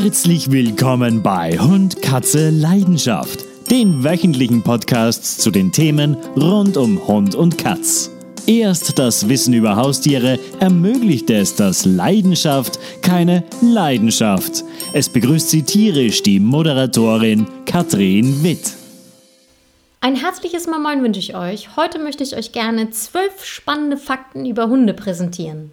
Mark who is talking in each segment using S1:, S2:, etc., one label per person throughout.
S1: Herzlich willkommen bei Hund, Katze, Leidenschaft, den wöchentlichen Podcasts zu den Themen rund um Hund und Katz. Erst das Wissen über Haustiere ermöglicht es, dass Leidenschaft keine Leidenschaft. Es begrüßt sie tierisch die Moderatorin Katrin Witt.
S2: Ein herzliches Moin wünsche ich euch. Heute möchte ich euch gerne zwölf spannende Fakten über Hunde präsentieren.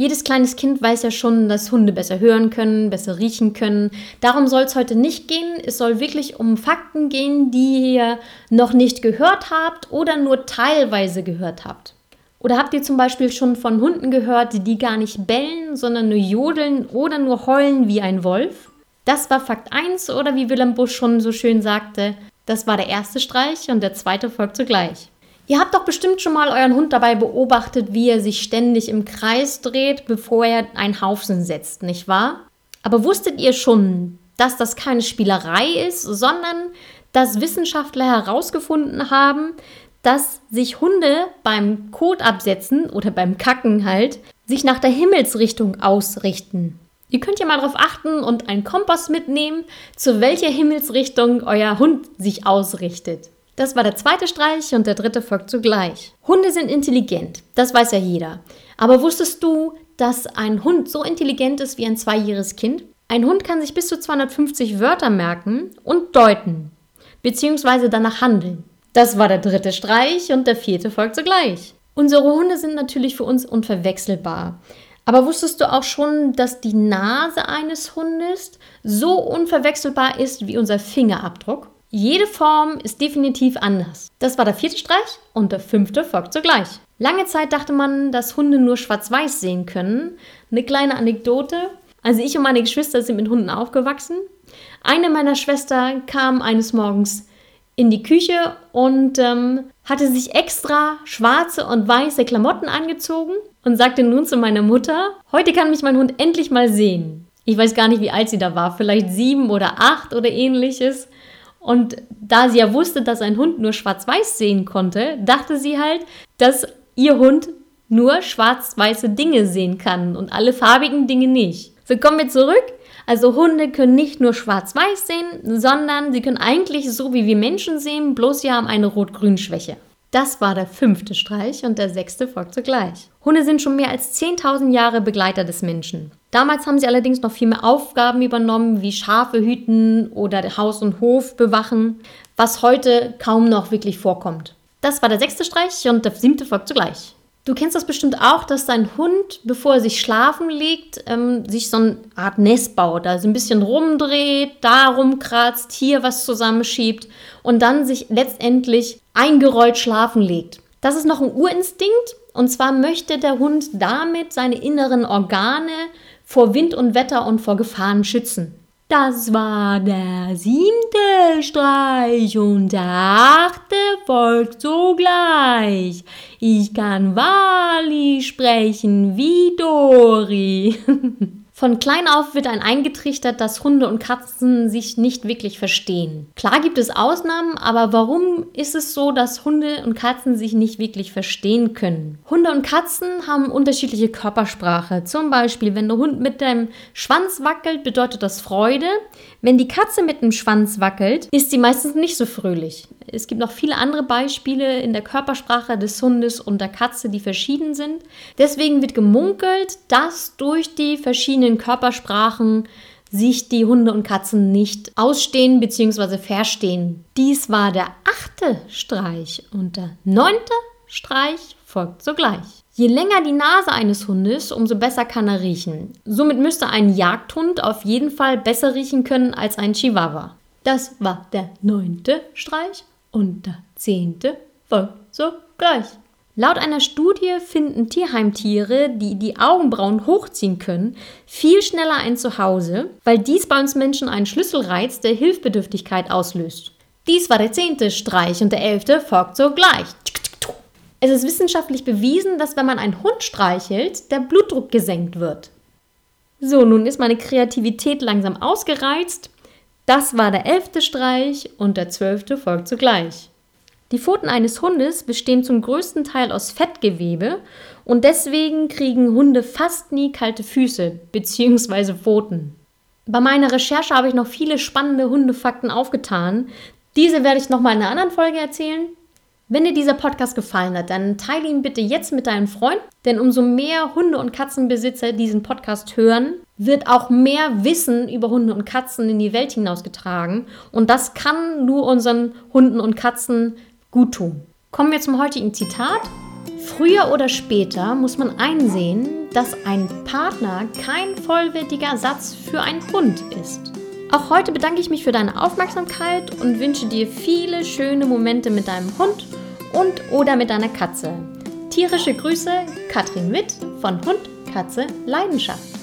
S2: Jedes kleines Kind weiß ja schon, dass Hunde besser hören können, besser riechen können. Darum soll es heute nicht gehen. Es soll wirklich um Fakten gehen, die ihr noch nicht gehört habt oder nur teilweise gehört habt. Oder habt ihr zum Beispiel schon von Hunden gehört, die gar nicht bellen, sondern nur jodeln oder nur heulen wie ein Wolf? Das war Fakt 1 oder wie Willem Busch schon so schön sagte, das war der erste Streich und der zweite folgt zugleich. Ihr habt doch bestimmt schon mal euren Hund dabei beobachtet, wie er sich ständig im Kreis dreht, bevor er einen Haufen setzt, nicht wahr? Aber wusstet ihr schon, dass das keine Spielerei ist, sondern dass Wissenschaftler herausgefunden haben, dass sich Hunde beim Kotabsetzen oder beim Kacken halt sich nach der Himmelsrichtung ausrichten. Ihr könnt ja mal darauf achten und einen Kompass mitnehmen, zu welcher Himmelsrichtung euer Hund sich ausrichtet. Das war der zweite Streich und der dritte folgt zugleich. Hunde sind intelligent, das weiß ja jeder. Aber wusstest du, dass ein Hund so intelligent ist wie ein zweijähriges Kind? Ein Hund kann sich bis zu 250 Wörter merken und deuten, beziehungsweise danach handeln. Das war der dritte Streich und der vierte folgt zugleich. Unsere Hunde sind natürlich für uns unverwechselbar. Aber wusstest du auch schon, dass die Nase eines Hundes so unverwechselbar ist wie unser Fingerabdruck? Jede Form ist definitiv anders. Das war der vierte Streich und der fünfte folgt sogleich. Lange Zeit dachte man, dass Hunde nur schwarz-weiß sehen können. Eine kleine Anekdote. Also ich und meine Geschwister sind mit Hunden aufgewachsen. Eine meiner Schwestern kam eines Morgens in die Küche und ähm, hatte sich extra schwarze und weiße Klamotten angezogen und sagte nun zu meiner Mutter, heute kann mich mein Hund endlich mal sehen. Ich weiß gar nicht, wie alt sie da war, vielleicht sieben oder acht oder ähnliches. Und da sie ja wusste, dass ein Hund nur schwarz-weiß sehen konnte, dachte sie halt, dass ihr Hund nur schwarz-weiße Dinge sehen kann und alle farbigen Dinge nicht. So kommen wir zurück. Also Hunde können nicht nur schwarz-weiß sehen, sondern sie können eigentlich so wie wir Menschen sehen, bloß sie haben eine Rot-Grün-Schwäche. Das war der fünfte Streich und der sechste folgt zugleich. Hunde sind schon mehr als 10.000 Jahre Begleiter des Menschen. Damals haben sie allerdings noch viel mehr Aufgaben übernommen, wie Schafe hüten oder Haus und Hof bewachen, was heute kaum noch wirklich vorkommt. Das war der sechste Streich und der siebte folgt zugleich. Du kennst das bestimmt auch, dass dein Hund, bevor er sich schlafen legt, ähm, sich so eine Art Nest baut, also ein bisschen rumdreht, da rumkratzt, hier was zusammenschiebt und dann sich letztendlich eingerollt schlafen legt. Das ist noch ein Urinstinkt und zwar möchte der Hund damit seine inneren Organe vor Wind und Wetter und vor Gefahren schützen. Das war der siebte Streich und der achte folgt sogleich. Ich kann wahrlich sprechen wie Dori. Von klein auf wird ein eingetrichtert, dass Hunde und Katzen sich nicht wirklich verstehen. Klar gibt es Ausnahmen, aber warum ist es so, dass Hunde und Katzen sich nicht wirklich verstehen können? Hunde und Katzen haben unterschiedliche Körpersprache. Zum Beispiel, wenn der Hund mit dem Schwanz wackelt, bedeutet das Freude. Wenn die Katze mit dem Schwanz wackelt, ist sie meistens nicht so fröhlich. Es gibt noch viele andere Beispiele in der Körpersprache des Hundes und der Katze, die verschieden sind. Deswegen wird gemunkelt, dass durch die verschiedenen Körpersprachen sich die Hunde und Katzen nicht ausstehen bzw. verstehen. Dies war der achte Streich und der neunte Streich folgt sogleich. Je länger die Nase eines Hundes, umso besser kann er riechen. Somit müsste ein Jagdhund auf jeden Fall besser riechen können als ein Chihuahua. Das war der neunte Streich und der zehnte folgt sogleich. Laut einer Studie finden Tierheimtiere, die die Augenbrauen hochziehen können, viel schneller ein Zuhause, weil dies bei uns Menschen einen Schlüsselreiz der Hilfbedürftigkeit auslöst. Dies war der zehnte Streich und der elfte folgt sogleich. Es ist wissenschaftlich bewiesen, dass wenn man einen Hund streichelt, der Blutdruck gesenkt wird. So, nun ist meine Kreativität langsam ausgereizt. Das war der elfte Streich und der zwölfte folgt zugleich. Die Pfoten eines Hundes bestehen zum größten Teil aus Fettgewebe und deswegen kriegen Hunde fast nie kalte Füße bzw. Pfoten. Bei meiner Recherche habe ich noch viele spannende Hundefakten aufgetan. Diese werde ich nochmal in einer anderen Folge erzählen. Wenn dir dieser Podcast gefallen hat, dann teile ihn bitte jetzt mit deinen Freunden, denn umso mehr Hunde- und Katzenbesitzer diesen Podcast hören, wird auch mehr Wissen über Hunde und Katzen in die Welt hinausgetragen und das kann nur unseren Hunden und Katzen gut tun. Kommen wir zum heutigen Zitat. Früher oder später muss man einsehen, dass ein Partner kein vollwertiger Ersatz für einen Hund ist. Auch heute bedanke ich mich für deine Aufmerksamkeit und wünsche dir viele schöne Momente mit deinem Hund und oder mit deiner Katze. Tierische Grüße, Katrin Witt von Hund, Katze, Leidenschaft.